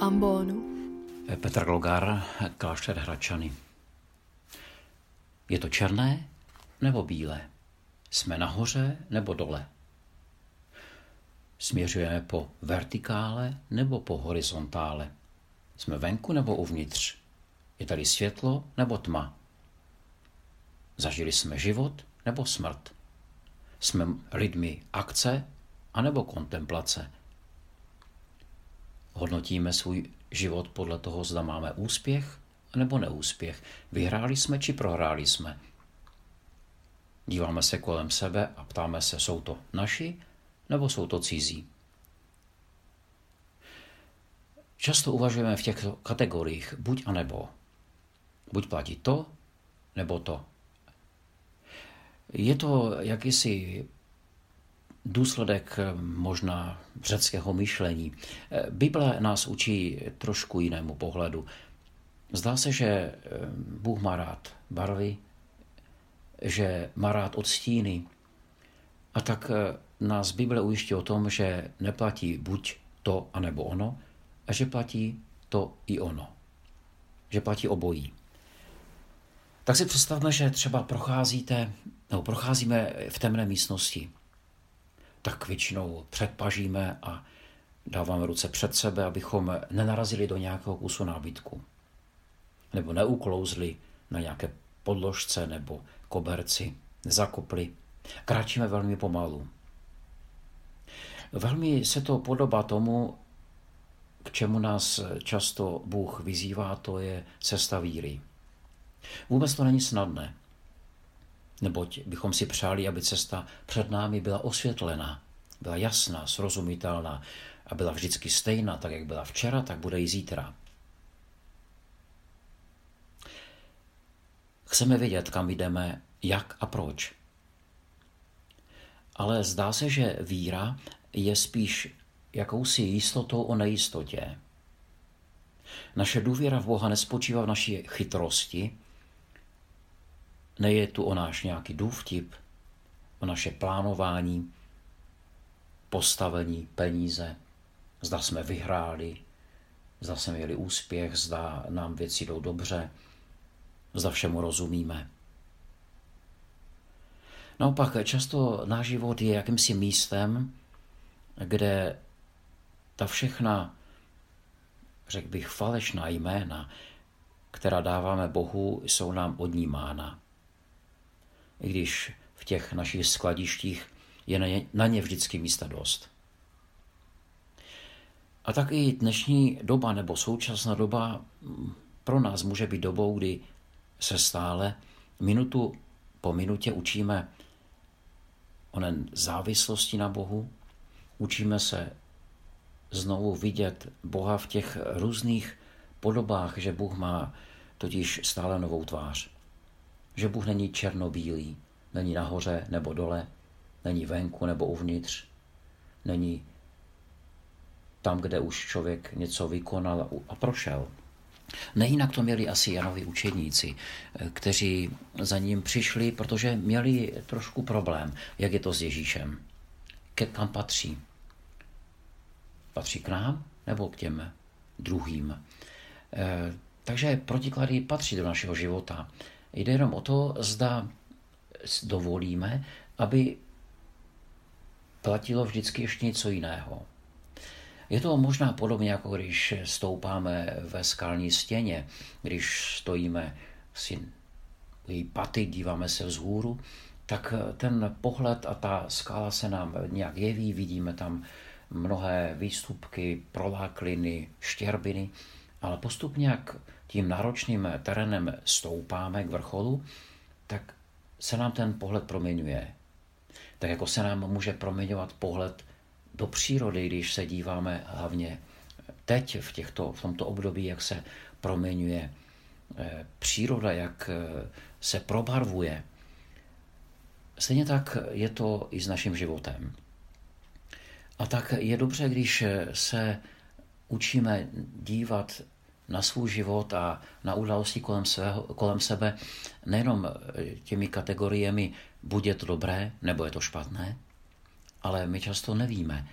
ambonu? Petr Glogar, klášter Hračany. Je to černé nebo bílé? Jsme nahoře nebo dole? Směřujeme po vertikále nebo po horizontále? Jsme venku nebo uvnitř? Je tady světlo nebo tma? Zažili jsme život nebo smrt? Jsme lidmi akce anebo kontemplace? Hodnotíme svůj život podle toho, zda máme úspěch nebo neúspěch. Vyhráli jsme či prohráli jsme. Díváme se kolem sebe a ptáme se, jsou to naši nebo jsou to cizí. Často uvažujeme v těchto kategoriích buď a nebo. Buď platí to, nebo to. Je to jakýsi důsledek možná řeckého myšlení. Bible nás učí trošku jinému pohledu. Zdá se, že Bůh má rád barvy, že má rád odstíny. A tak nás Bible ujišťuje o tom, že neplatí buď to, anebo ono, a že platí to i ono. Že platí obojí. Tak si představme, že třeba procházíte, nebo procházíme v temné místnosti. Tak většinou předpažíme a dáváme ruce před sebe, abychom nenarazili do nějakého kusu nábytku. Nebo neuklouzli na nějaké podložce nebo koberci, nezakopli. Kráčíme velmi pomalu. Velmi se to podobá tomu, k čemu nás často Bůh vyzývá, to je cesta víry. Vůbec to není snadné, neboť bychom si přáli, aby cesta před námi byla osvětlená, byla jasná, srozumitelná a byla vždycky stejná, tak jak byla včera, tak bude i zítra. Chceme vědět, kam jdeme, jak a proč. Ale zdá se, že víra je spíš jakousi jistotou o nejistotě. Naše důvěra v Boha nespočívá v naší chytrosti, neje tu o náš nějaký důvtip, o naše plánování, postavení, peníze, zda jsme vyhráli, zda jsme měli úspěch, zda nám věci jdou dobře, zda všemu rozumíme. Naopak, často náš život je jakýmsi místem, kde ta všechna, řekl bych, falešná jména, která dáváme Bohu, jsou nám odnímána. I když v těch našich skladištích je na ně, na ně vždycky místa dost. A tak i dnešní doba nebo současná doba pro nás může být dobou, kdy se stále minutu po minutě učíme onen závislosti na Bohu, učíme se znovu vidět Boha v těch různých podobách, že Bůh má totiž stále novou tvář. Že Bůh není černobílý, není nahoře nebo dole, není venku nebo uvnitř, není tam, kde už člověk něco vykonal a prošel. Nejinak to měli asi Janovi učedníci, kteří za ním přišli, protože měli trošku problém, jak je to s Ježíšem. Ke kam patří? Patří k nám nebo k těm druhým? E, takže protiklady patří do našeho života. Jde jenom o to, zda dovolíme, aby platilo vždycky ještě něco jiného. Je to možná podobně, jako když stoupáme ve skalní stěně, když stojíme si její paty, díváme se vzhůru, tak ten pohled a ta skala se nám nějak jeví, vidíme tam mnohé výstupky, prolákliny, štěrbiny, ale postupně, jak tím náročným terénem stoupáme k vrcholu, tak se nám ten pohled proměňuje. Tak jako se nám může proměňovat pohled do přírody, když se díváme hlavně teď v, těchto, v tomto období, jak se proměňuje eh, příroda, jak eh, se probarvuje. Stejně tak je to i s naším životem. A tak je dobře, když se učíme dívat na svůj život a na události kolem, svého, kolem sebe nejenom těmi kategoriemi, buď je to dobré, nebo je to špatné, ale my často nevíme,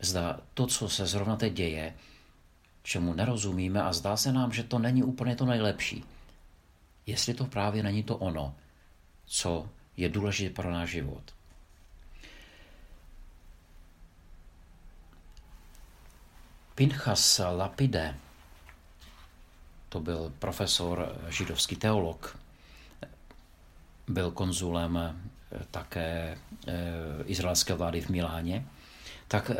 zda to, co se zrovna teď děje, čemu nerozumíme a zdá se nám, že to není úplně to nejlepší. Jestli to právě není to ono, co je důležité pro náš život. Pinchas Lapide, to byl profesor, židovský teolog, byl konzulem eh, také eh, izraelské vlády v Miláně, tak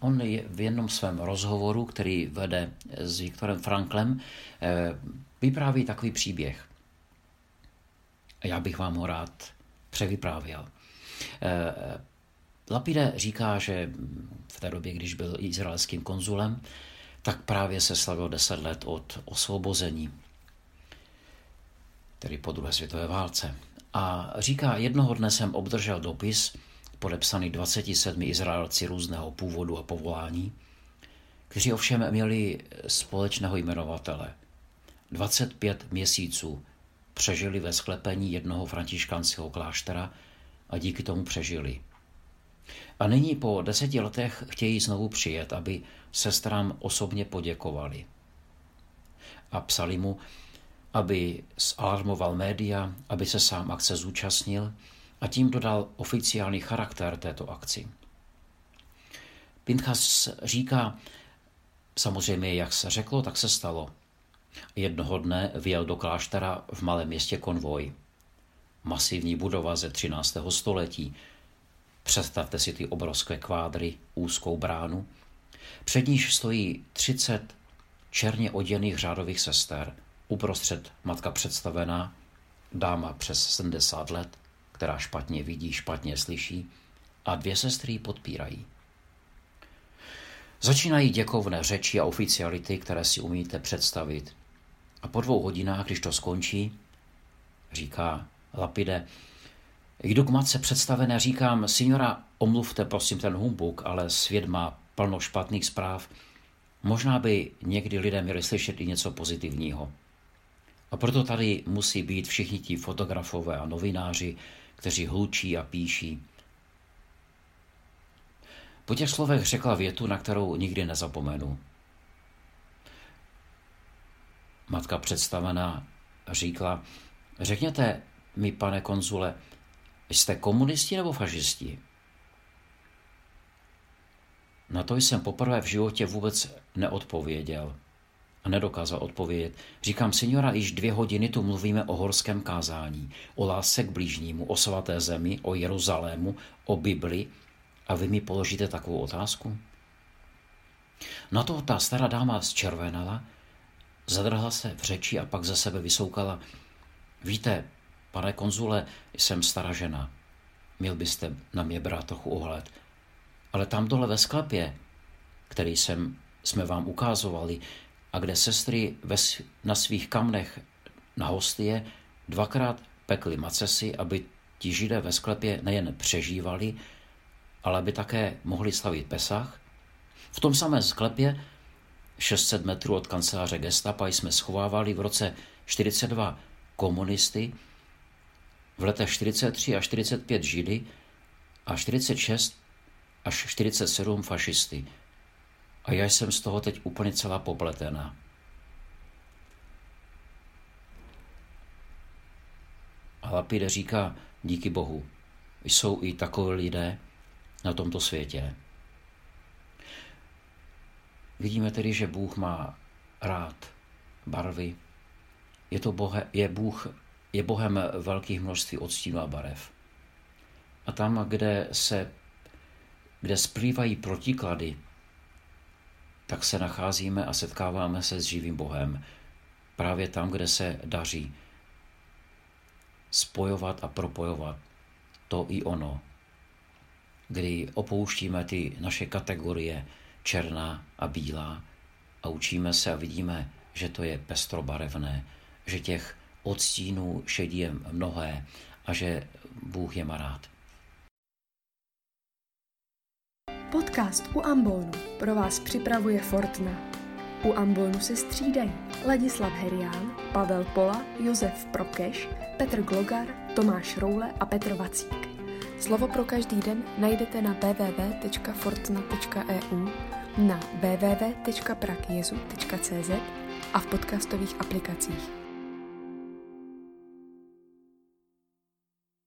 on je v jednom svém rozhovoru, který vede s Viktorem Franklem, eh, vypráví takový příběh. Já bych vám ho rád převyprávěl. Lapide říká, že v té době, když byl izraelským konzulem, tak právě se slavilo deset let od osvobození, tedy po druhé světové válce. A říká, jednoho dne jsem obdržel dopis, podepsaný 27 Izraelci různého původu a povolání, kteří ovšem měli společného jmenovatele. 25 měsíců přežili ve sklepení jednoho františkanského kláštera a díky tomu přežili. A nyní po deseti letech chtějí znovu přijet, aby sestrám osobně poděkovali. A psali mu, aby zalarmoval média, aby se sám akce zúčastnil a tím dodal oficiální charakter této akci. Pinchas říká, samozřejmě jak se řeklo, tak se stalo. Jednoho dne vyjel do kláštera v malém městě konvoj. Masivní budova ze 13. století. Představte si ty obrovské kvádry, úzkou bránu. Před níž stojí 30 černě oděných řádových sester – Uprostřed matka představená, dáma přes 70 let, která špatně vidí, špatně slyší, a dvě sestry ji podpírají. Začínají děkovné řeči a oficiality, které si umíte představit. A po dvou hodinách, když to skončí, říká Lapide, jdu k matce představené, říkám, signora, omluvte prosím ten humbuk, ale svět má plno špatných zpráv. Možná by někdy lidé měli slyšet i něco pozitivního. A proto tady musí být všichni ti fotografové a novináři, kteří hlučí a píší. Po těch slovech řekla větu, na kterou nikdy nezapomenu. Matka představená říkala, řekněte mi, pane konzule, jste komunisti nebo fašisti? Na to jsem poprvé v životě vůbec neodpověděl a nedokázal odpovědět. Říkám, seniora, již dvě hodiny tu mluvíme o horském kázání, o lásce k blížnímu, o svaté zemi, o Jeruzalému, o Bibli a vy mi položíte takovou otázku? Na to ta stará dáma zčervenala, zadrhla se v řeči a pak za sebe vysoukala. Víte, pane konzule, jsem stará žena. Měl byste na mě brát trochu ohled. Ale tam dole ve sklepě, který jsem, jsme vám ukázovali, a kde sestry na svých kamnech na hostie dvakrát pekly macesy, aby ti židé ve sklepě nejen přežívali, ale aby také mohli slavit Pesach. V tom samém sklepě 600 metrů od kanceláře gestapa jsme schovávali v roce 42 komunisty, v letech 43 a 45 židy a 46 až 47 fašisty. A já jsem z toho teď úplně celá popletená. A Lapide říká, díky Bohu, jsou i takové lidé na tomto světě. Vidíme tedy, že Bůh má rád barvy. Je, to bohe, je, Bůh, je Bohem velkých množství odstínů a barev. A tam, kde se kde splývají protiklady, tak se nacházíme a setkáváme se s živým Bohem. Právě tam, kde se daří spojovat a propojovat to i ono. Kdy opouštíme ty naše kategorie černá a bílá a učíme se a vidíme, že to je pestrobarevné, že těch odstínů šedí je mnohé a že Bůh je má rád. Podcast u Ambonu pro vás připravuje Fortna. U Ambonu se střídají Ladislav Herián, Pavel Pola, Josef Prokeš, Petr Glogar, Tomáš Roule a Petr Vacík. Slovo pro každý den najdete na www.fortna.eu, na www.prakjezu.cz a v podcastových aplikacích.